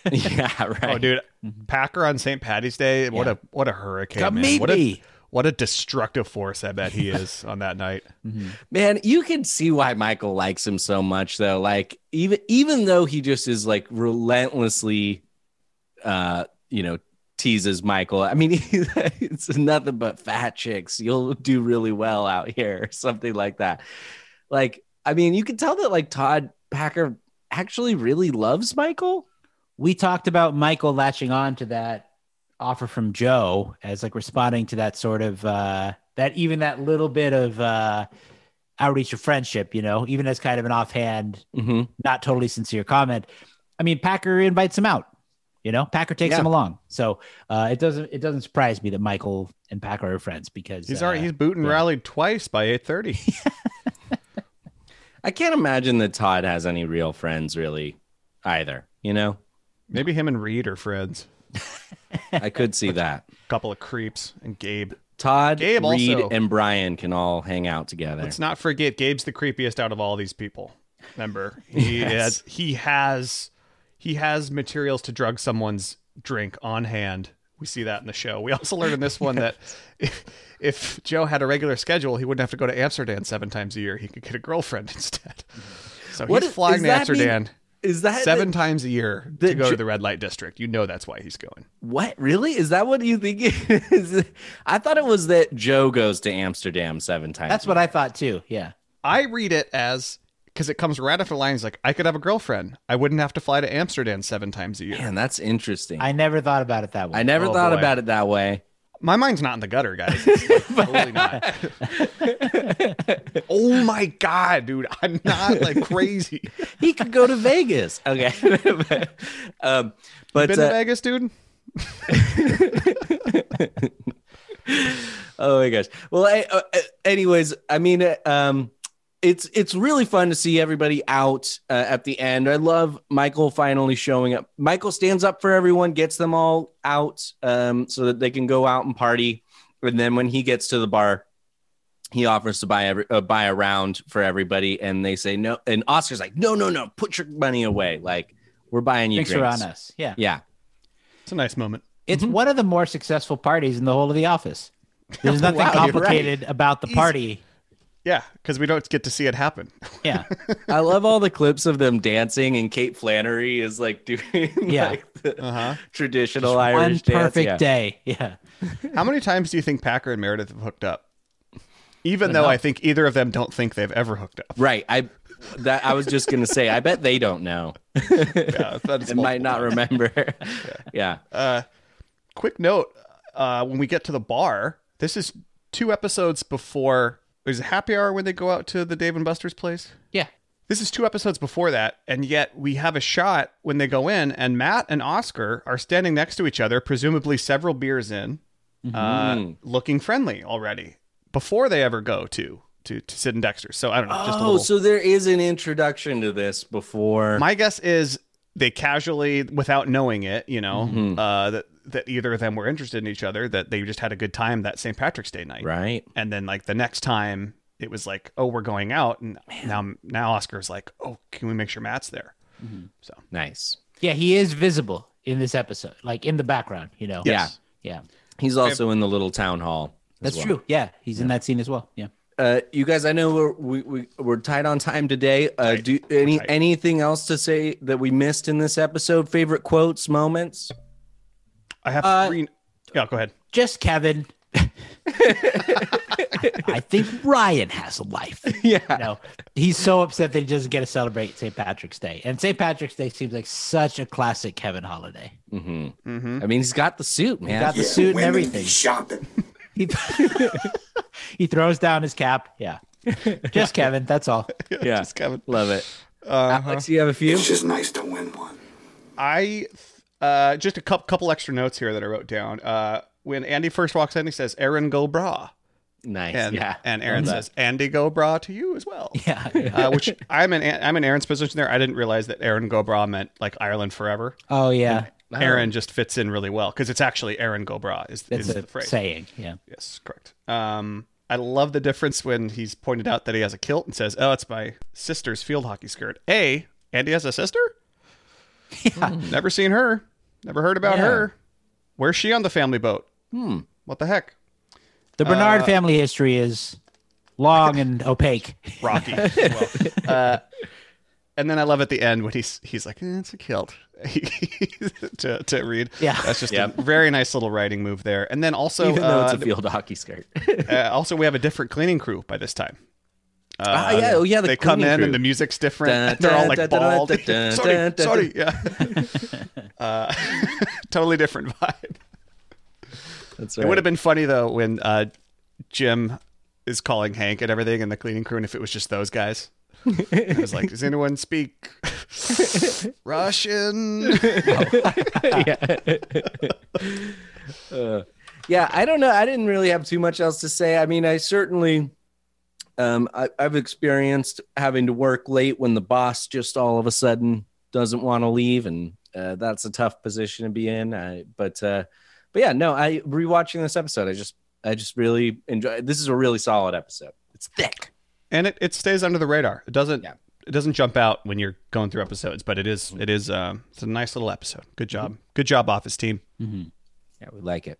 <laughs> yeah right oh, dude, Packer on St. Patty's Day. What a what a hurricane! Come man. meet what a me. What a destructive force I bet he <laughs> is on that night. Man, you can see why Michael likes him so much though. Like even even though he just is like relentlessly uh, you know, teases Michael. I mean, <laughs> it's nothing but fat chicks. You'll do really well out here or something like that. Like, I mean, you can tell that like Todd Packer actually really loves Michael. we talked about Michael latching on to that offer from Jo as like responding to that sort of uh that even that little bit of uh outreach of friendship, you know, even as kind of an offhand, Mm-hmm. not totally sincere comment. I mean, Packer invites him out. You know, Packer takes Yeah. him along. So uh it doesn't it doesn't surprise me that Michael and Packer are friends because He's uh, already he's booting yeah. rallied twice by eight thirty. <laughs> I can't imagine that Todd has any real friends really either, you know? Maybe him and Reed are friends. I could see that. A couple of creeps and Gabe. Todd, Gabe Reed, also- and Brian can all hang out together. Let's not forget Gabe's the creepiest out of all these people. Remember, he <laughs> Yes. has he has he has materials to drug someone's drink on hand. We see that in the show. We also learned in this one that <laughs> if, if Jo had a regular schedule, he wouldn't have to go to Amsterdam seven times a year. He could get a girlfriend <laughs> instead. So What he's is- flying to that mean- Amsterdam Is that seven times a year the to go to the red light district. You know that's why he's going. What really is that? What you think? It is? <laughs> I thought it was that Jo goes to Amsterdam seven times. That's what I thought too. Yeah. I read it as because it comes right after the line. He's like, I could have a girlfriend. I wouldn't have to fly to Amsterdam seven times a year. Man, that's interesting. I, I never thought about it that way. I never Oh, thought boy. about it that way. My mind's not in the gutter, guys. It's <laughs> like, totally not. <laughs> oh my god, dude! I'm not like crazy. <laughs> He could go to Vegas. Okay, um, but Been uh, to Vegas, dude? oh my gosh. Well, I, uh, uh, anyways, I mean, uh, um, it's it's really fun to see everybody out uh, at the end. I love Michael finally showing up. Michael stands up for everyone, gets them all out, um, so that they can go out and party. And then when he gets to the bar, he offers to buy every uh, buy a round for everybody, and they say no. And Oscar's like, no, no, no, put your money away. Like we're buying you Drinks are drinks. on us. Yeah. Yeah, It's a nice moment. It's one of the more successful parties in the whole of the office. There's <laughs> nothing Wow, you're right. complicated about the party. Yeah, because we don't get to see it happen. <laughs> Yeah. I love all the clips of them dancing, and Kate Flannery is like doing Yeah. like the Uh-huh. traditional One Irish dance. perfect Yeah. day. <laughs> Yeah. How many times do you think Packer and Meredith have hooked up? Even though I think either of them don't think they've ever hooked up. Right. I that I was just gonna say. I bet they don't know. <laughs> Yeah, that's and might not times. remember. yeah. Uh, quick note: uh, when we get to the bar, this is two episodes before. There's a happy hour when they go out to the Dave and Buster's place. Yeah. This is two episodes before that, and yet we have a shot when they go in, and Matt and Oscar are standing next to each other, presumably several beers in, uh, looking friendly already before they ever go to to, to Sid and Dexter. So I don't know. Just a Oh, little. so there is an introduction to this before. My guess is they casually, without knowing it, you know, Mm-hmm. uh, that that either of them were interested in each other, that they just had a good time that St. Patrick's Day night, right. and then like the next time it was like, oh, we're going out, and now now Oscar's like, oh, can we make sure Matt's there? So Nice. Yeah. He is visible in this episode, like in the background, you know? yes. Yeah. He's also in the little town hall. That's well. true. Yeah. He's in that scene as well. Yeah. Uh, you guys, I know we're we, we we're tight on time today. Uh, Tight. do any tight. anything else to say that we missed in this episode? Favorite quotes, moments? I have Uh, three. Yeah, go ahead. Just Kevin. <laughs> I think Ryan has a life. <laughs> Yeah. You know, he's so upset that he doesn't get to celebrate St. Patrick's Day. And St. Patrick's Day seems like such a classic Kevin holiday. hmm Mm-hmm. I mean, he's got the suit, man. Got the suit and everything. shopping. He, <laughs> he throws down his cap. Yeah. Just Kevin. That's all. <laughs> yeah, Just Kevin. love it. Uh-huh. Alex, you have a few? It's just nice to win one. I uh, just a couple couple extra notes here that I wrote down. Uh, when Andy first walks in, he says, "Erin, go bragh," Nice. and yeah. and Erin says, "Andy, go bragh to you as well." <laughs> Yeah. uh, which I'm in I'm in Erin's position there. I didn't realize that Erin go bragh meant like Ireland forever. Oh, yeah. Erin just fits in really well because it's actually Erin go bragh is, That's is a the phrase. saying. Yeah. Yes, correct. Um, I love the difference when he's pointed out that he has a kilt and says, "Oh, it's my sister's field hockey skirt." A, Andy has a sister. Yeah. Never seen her. Never heard about Yeah. her. Where's she on the family boat? Hmm. What the heck? The Bernard family history is long and opaque. Rocky. <laughs> well. Uh, and then I love at the end when he's he's like, eh, "It's a kilt." <laughs> to to read. Yeah. that's just Yep. a very nice little writing move there. And then also, Even though it's uh, a field hockey skirt. <laughs> uh, also we have a different cleaning crew by this time. Uh, Ah, yeah, oh, yeah, the they come in crew. and the music's different. Dun, and <laughs> they're all like dun, dun, bald. dun, dun, sorry, dun, dun, sorry, yeah. uh, totally different vibe. That's right. It would have been funny though when uh, Jim is calling Hank and everything and the cleaning crew, and if it was just those guys. I was like, does anyone speak <laughs> Russian? yeah <laughs> yeah. i don't know i didn't really have too much else to say i mean i certainly um I, i've experienced having to work late when the boss just all of a sudden doesn't want to leave and uh, that's a tough position to be in I, but uh but yeah, no, I rewatching this episode. I just I just really enjoy. This is a really solid episode. It's thick. And it, it stays under the radar. It doesn't Yeah. it doesn't jump out when you're going through episodes, but it is it is um, it's a nice little episode. Good job, good job, office team. Yeah, we like it.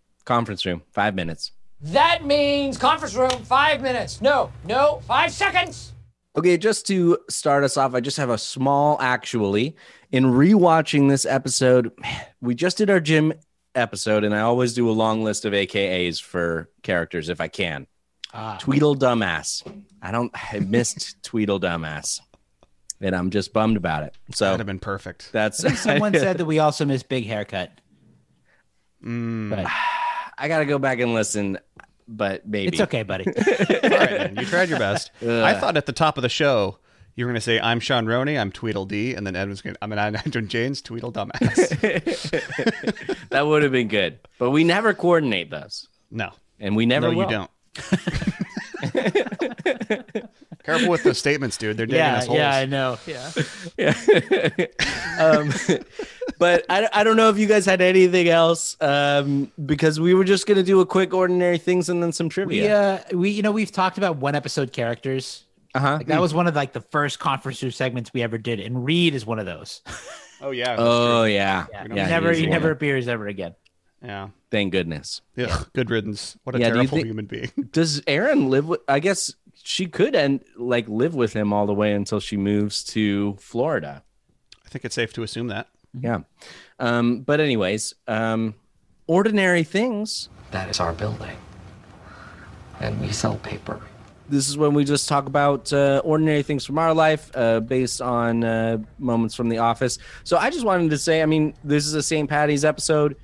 conference room, five minutes. That means conference room, five minutes. No, no, five seconds. Okay, just to start us off, I just have a small actually. In rewatching this episode, <sighs> we just did our gym episode, and I always do a long list of AKAs for characters if I can. Ah. Tweedle Dumbass. I don't, I missed <laughs> Tweedle Dumbass, and I'm just bummed about it. So That'd have been perfect. that's Someone <laughs> said that we also miss big haircut. But I got to go back and listen, but maybe it's okay, buddy. <laughs> All right, man, you tried your best. I thought at the top of the show you were going to say I'm Sean Roney, I'm Tweedledee, and then Ed was going. to I'm an <laughs> Andrew James, Tweedle Dumbass. <laughs> that would have been good. But we never coordinate those, no, and we never no, you don't. Careful with those statements, dude. They're digging yeah, us holes. yeah, I know. Yeah. <laughs> <laughs> um, but I, I don't know if you guys had anything else um, because we were just gonna do a quick ordinary things and then some We trivia. uh we you know we've talked about one episode characters. Uh huh. Like that was one of like the first conference room segments we ever did, and Reed is one of those. <laughs> Oh yeah. Oh true. yeah, Yeah, yeah. he never is he never appears ever again. yeah. Thank goodness. Ugh, Good riddance. What a Yeah, terrible think- human being. Does Erin live with? I guess she could and like live with him all the way until she moves to Florida. I think it's safe to assume that. Yeah. Um, but anyways, um, ordinary things. That is our building. And we sell paper. This is when we just talk about uh, ordinary things from our life uh, based on uh, moments from the office. So I just wanted to say, I mean, this is a St. Patty's episode.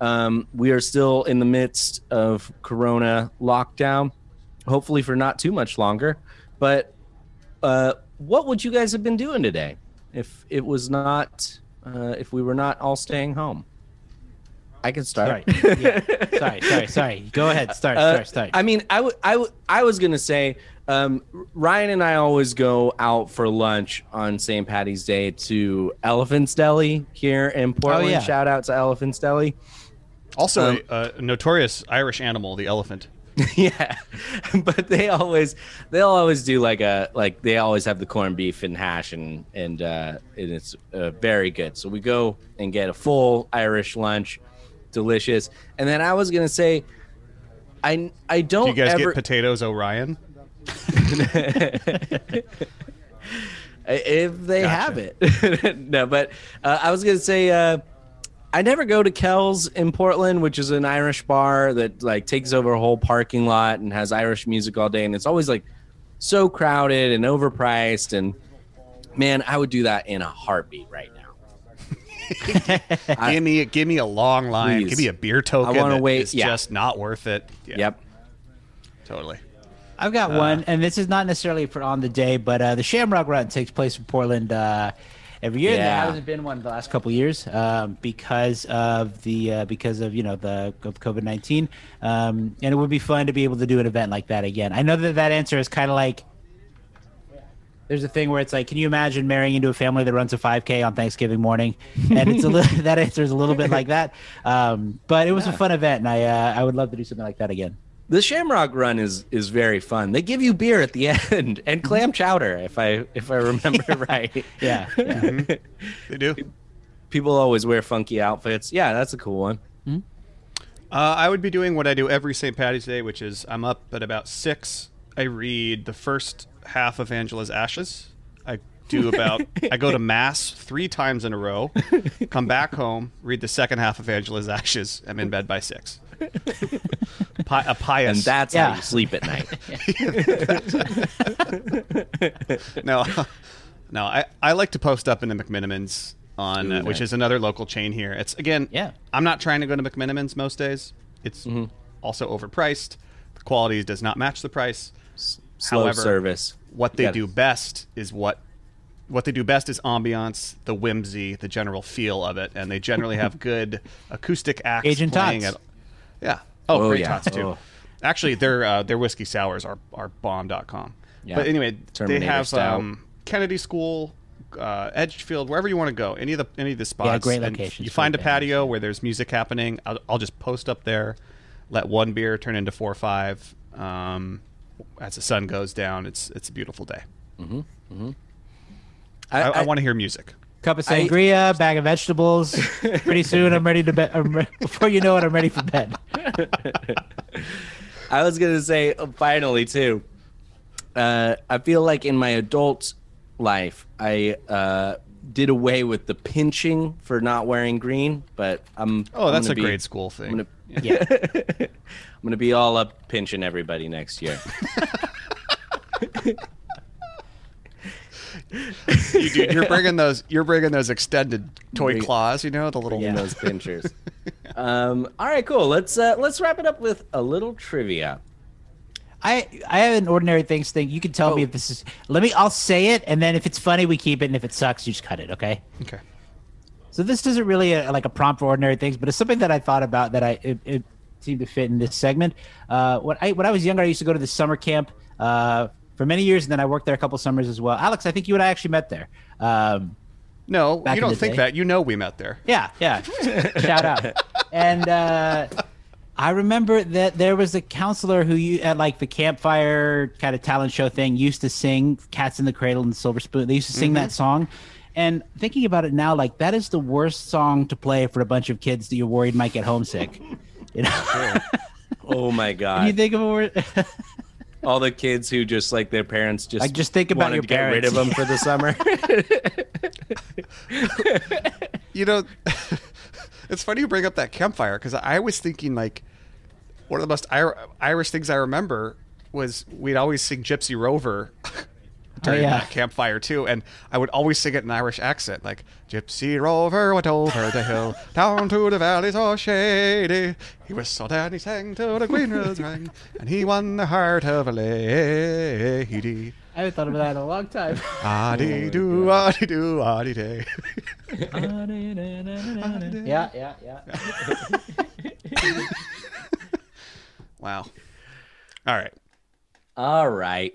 Um, we are still in the midst of Corona lockdown, hopefully for not too much longer. But uh, what would you guys have been doing today if it was not, uh, if we were not all staying home? I can start. Sorry. Yeah. sorry, sorry, sorry. Go ahead. Start, Uh, start, start. I mean, I would, I would, I was gonna say, um, Ryan and I always go out for lunch on St. Patty's Day to Elephant's Deli here in Portland. yeah. Shout out to Elephant's Deli. Also, Um, a, a notorious Irish animal, the elephant. <laughs> yeah, but they always, they'll always do like a, like they always have the corned beef and hash and and uh, and it's uh, very good. So we go and get a full Irish lunch, delicious. And then I was gonna say, I I don't Do you guys ever get potatoes Orion? <laughs> if they have it. <laughs> no, but uh, I was gonna say uh, I never go to Kells in Portland, which is an Irish bar that like takes over a whole parking lot and has Irish music all day, and it's always like so crowded and overpriced. And man, I would do that in a heartbeat right now. <laughs> give me give me a long line. Please. Give me a beer token. I wanna wait- is yeah. just not worth it. Yeah, Yep. totally. I've got one, and this is not necessarily for on the day, but uh, the Shamrock Run takes place in Portland uh, every year. There Yeah. hasn't been one the last couple years um, because of the uh, because of you know the of COVID nineteen, um, and it would be fun to be able to do an event like that again. I know that that answer is kind of like. There's a thing where it's like, can you imagine marrying into a family that runs a 5K on Thanksgiving morning? And it's a little <laughs> that answer is a little bit like that. Um, but it was a fun event, and I uh, I would love to do something like that again. The Shamrock Run is is very fun. They give you beer at the <laughs> end and mm-hmm. clam chowder, if I if I remember <laughs> right. Yeah, yeah. They do. <laughs> People always wear funky outfits. Yeah, that's a cool one. Mm-hmm. Uh, I would be doing what I do every St. Patty's Day, which is I'm up at about six. I read the first half of Angela's Ashes. I do about I go to mass three times in a row, come back home, read the second half of Angela's Ashes. I'm in bed by six. Pi- a pious. And that's Yeah. how you sleep at night. <laughs> no, no. I, I like to post up in the McMenamins on Ooh, uh, which nice. is another local chain here. It's again, Yeah. I'm not trying to go to McMenamins most days. It's Mm-hmm. also overpriced. The quality does not match the price. Slow However, service. What they gotta- do best is what what they do best is ambiance, the whimsy, the general feel of it, and they generally have <laughs> good acoustic acts Agent playing Tots. at yeah. Oh, Oh, great yeah. tots too. Oh. Actually, their uh, their whiskey sours are are bomb.com. Yeah. But anyway, they have um, Kennedy School, uh, Edgefield, wherever you want to go, any of the any of the spots. Yeah, great locations You find a patio where there's music happening. I'll, I'll just post up there, let one beer turn into four or five. Um, as the sun goes down, it's it's a beautiful day. I, I, I- want to hear music. Cup of I- sangria, bag of vegetables. <laughs> Pretty soon, I'm ready to bed. Re- <laughs> before you know it, I'm ready for bed. <laughs> I was gonna say uh, finally too. Uh, I feel like in my adult life, I uh, did away with the pinching for not wearing green, but I'm. Oh, I'm that's a be- grade school thing. I'm gonna, Yeah. I'm gonna be all up pinching everybody next year. You, dude, you're bringing those. You're bringing those extended toy Bring- claws. You know the little. in those pinchers. um, all right, cool. Let's uh, let's wrap it up with a little trivia. I I have an ordinary things thing. You can tell me if this is. Let me. I'll say it, and then if it's funny, we keep it, and if it sucks, you just cut it. Okay. Okay. So this isn't really a, like a prompt for ordinary things, but it's something that I thought about that I it, it seemed to fit in this segment. Uh, when I when I was younger, I used to go to the summer camp uh, for many years, and then I worked there a couple summers as well. Alex, I think you and I actually met there. Um, No, you don't think day. that. You know we met there. yeah, yeah. Shout out. And uh, I remember that there was a counselor who you at like the campfire kind of talent show thing used to sing "Cats in the Cradle" and "Silver Spoon." They used to sing that song. And thinking about it now, like that is the worst song to play for a bunch of kids that you're worried might get homesick. You know, Oh my <laughs> god! Can you think of a word. <laughs> All the kids who just like their parents just Like, just think about wanted your to get rid of them for the summer. <laughs> You know, <laughs> it's funny you bring up that campfire because I was thinking like one of the most Irish things I remember was we'd always sing Gypsy Rover <laughs> during yeah. that campfire too, and I would always sing it in Irish accent, like Gypsy Rover went over the hill, down to the valley so shady. He whistled and he sang till the green hills rang, and he won the heart of a lady. I haven't thought of that in a long time. Addy do, addy do, addy day. yeah, yeah, yeah. <laughs> Wow. All right. All right,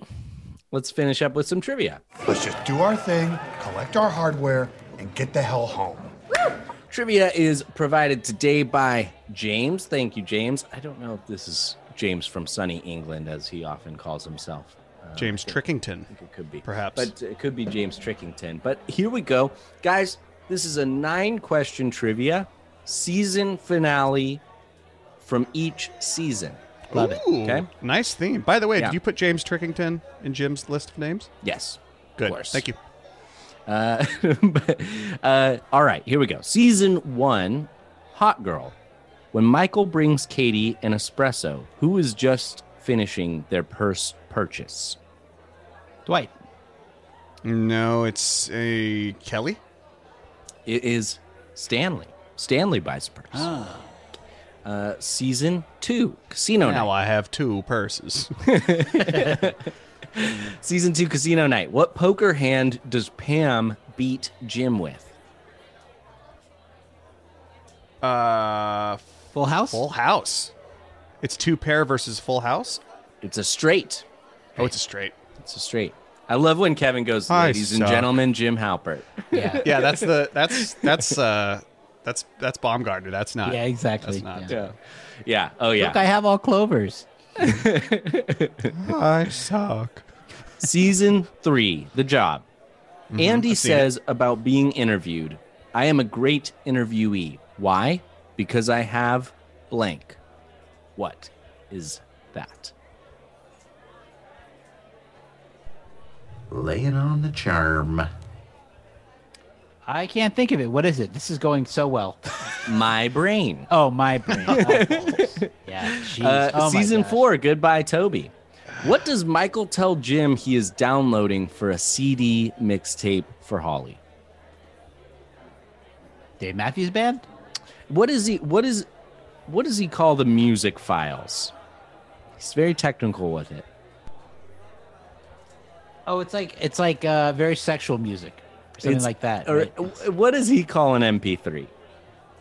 let's finish up with some trivia. Let's just do our thing, collect our hardware, and get the hell home. Trivia is provided today by James. Thank you, James. I don't know if this is James from sunny England, as he often calls himself. Uh, James Trickington. it could be, Perhaps. but it could be James Trickington. But here we go, guys. This is a nine-question trivia season finale from each season. Love it. Okay. Nice theme. By the way, Yeah. did you put James Trickington in Jim's list of names? Yes, Good. Of course. Thank you. Uh, but, <laughs> uh, all right, here we go. Season one, Hot Girl. When Michael brings Katie an espresso, who is just finishing their purse purchase? Dwight. No, it's a Kelly. It is Stanley. Stanley buys a purse. Uh, season two, Casino Now Night. I have two purses. <laughs> Season two, Casino Night. What poker hand does Pam beat Jim with? uh, Full House. Full House. It's two pair versus Full House. It's a straight. Oh, it's a straight. It's a straight. I love when Kevin goes, I ladies and suck." gentlemen, Jim Halpert. Yeah. Yeah, that's the that's that's uh that's that's Baumgartner. That's not. Yeah, exactly. That's not. Yeah. Yeah. Oh, yeah. Look, I have all clovers. <laughs> I suck. Season three, The Job. Andy Mm-hmm. I've it. says about being interviewed, I am a great interviewee. Why? Because I have blank. What is that? Laying on the charm. I can't think of it. What is it? This is going so well. <laughs> My brain. Oh, my brain. <laughs> Yeah. Uh, Oh, season four, Goodbye, Toby. What does Michael tell Jim he is downloading for a CD mixtape for Holly? Dave Matthews Band. What is he? What is? What does he call the music files? He's very technical with it. Oh, it's like it's like uh, very sexual music, something It's- like that. Or right? what does he call an MP3?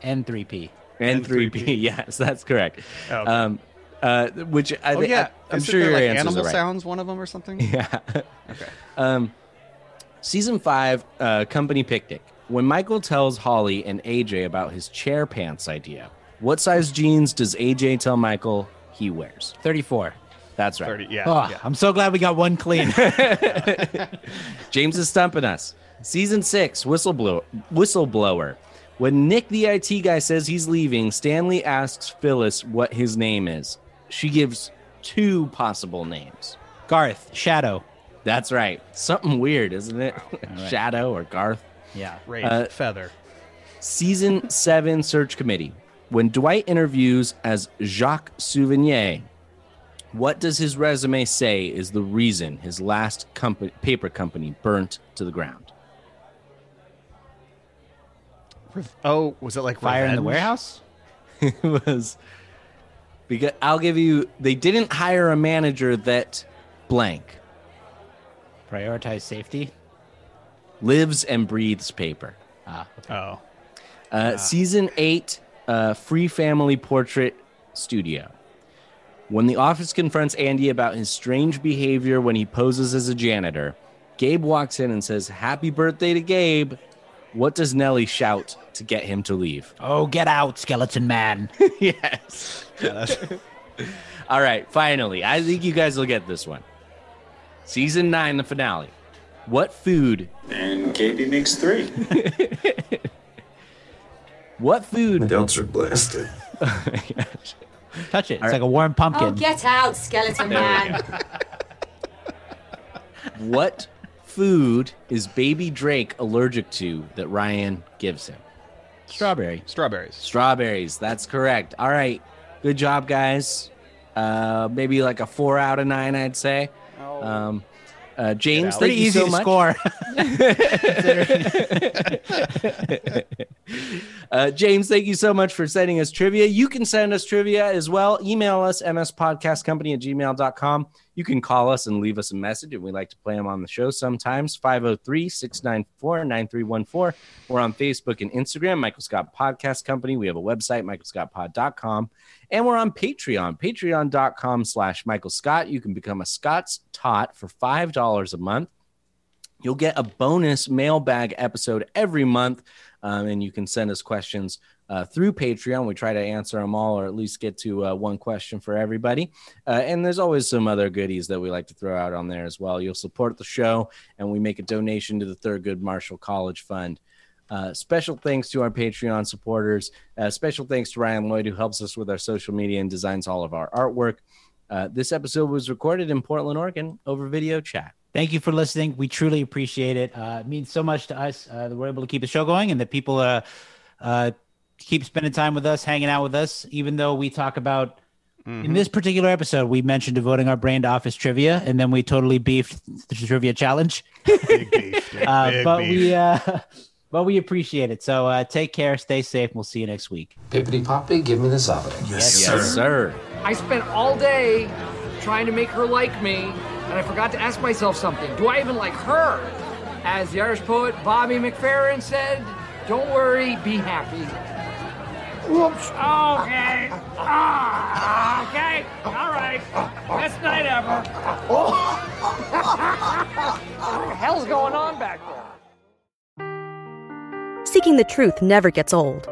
N3P. N3P. Yes, that's correct. Oh, okay. Um, uh, which I, oh yeah, I, am Isn't sure there, your like answers animal right. sounds one of them or something. <laughs> Yeah. Okay. Um, season five, uh, company picnic. When Michael tells Holly and AJ about his chair pants idea, what size jeans does AJ tell Michael he wears? 34. That's right. 30, yeah, Oh, yeah. I'm so glad we got one clean. <laughs> James is stumping us. Season six, whistleblower. Whistleblower. When Nick, the IT guy, says he's leaving, Stanley asks Phyllis what his name is. She gives two possible names. Garth, Shadow. That's right. Something weird, isn't it? right. <laughs> Shadow or Garth. Yeah. Wraith, Uh, feather. Season 7 Search Committee. When Dwight interviews as Jacques Souvenir, what does his resume say is the reason his last company, paper company burnt to the ground? Oh, was it like Fire in the warehouse? <laughs> it was because I'll give you they didn't hire a manager that blank Prioritize safety. lives and breathes paper. Ah, Oh, Uh, Season eight, uh, Free Family Portrait Studio. When the office confronts Andy about his strange behavior when he poses as a janitor, Gabe walks in and says, Happy birthday to Gabe. What does Nellie shout to get him to leave? Oh, get out, skeleton man. <laughs> yes. yeah, that's, All right, finally. I think you guys will get this one. Season nine, the finale. What food? And Katie makes three. <laughs> What food? Adults are blasted. <laughs> Touch it. It's like a warm pumpkin. Oh, get out, skeleton man. What food is baby Drake allergic to that Ryan gives him? Strawberry. strawberries. Strawberries. That's correct. All right. Good job, guys. Uh, maybe like a four out of nine, I'd say. Um, uh, James, thank Pretty easy so to much. score. <laughs> <laughs> Uh, James, thank you so much for sending us trivia. You can send us trivia as well. Email us, mspodcastcompany at gmail.com. You can call us and leave us a message, and we like to play them on the show sometimes. 503 694 9314. We're on Facebook and Instagram, Michael Scott Podcast Company. We have a website, michaelscottpod.com. And we're on Patreon, patreon.com slash Michael Scott. You can become a Scott's Tot for $5 a month. You'll get a bonus mailbag episode every month, um, and you can send us questions uh, through Patreon. We try to answer them all, or at least get to uh, one question for everybody. Uh, and there's always some other goodies that we like to throw out on there as well. You'll support the show, and we make a donation to the Thurgood Marshall College Fund. Uh, special thanks to our Patreon supporters. Uh, special thanks to Ryan Lloyd, who helps us with our social media and designs all of our artwork. Uh, this episode was recorded in Portland, Oregon over video chat. Thank you for listening. We truly appreciate it. Uh, it means so much to us uh, that we're able to keep the show going and that people uh, uh, keep spending time with us, hanging out with us, even though we talk about. In this particular episode, we mentioned devoting our brain to office trivia, and then we totally beefed the trivia challenge. <laughs> Big beef. dude. Uh, Big but beef. we, uh, <laughs> but we appreciate it. So uh, take care, stay safe. We'll see you next week. Pippity Poppy, give me the zombie. Yes, sir. I spent all day trying to make her like me, and I forgot to ask myself something. Do I even like her? As the Irish poet Bobby McFerrin said, don't worry, be happy. Whoops. Okay. Ah, okay. All right. Best night ever. <laughs> what the hell's going on back there? Seeking the truth never gets old.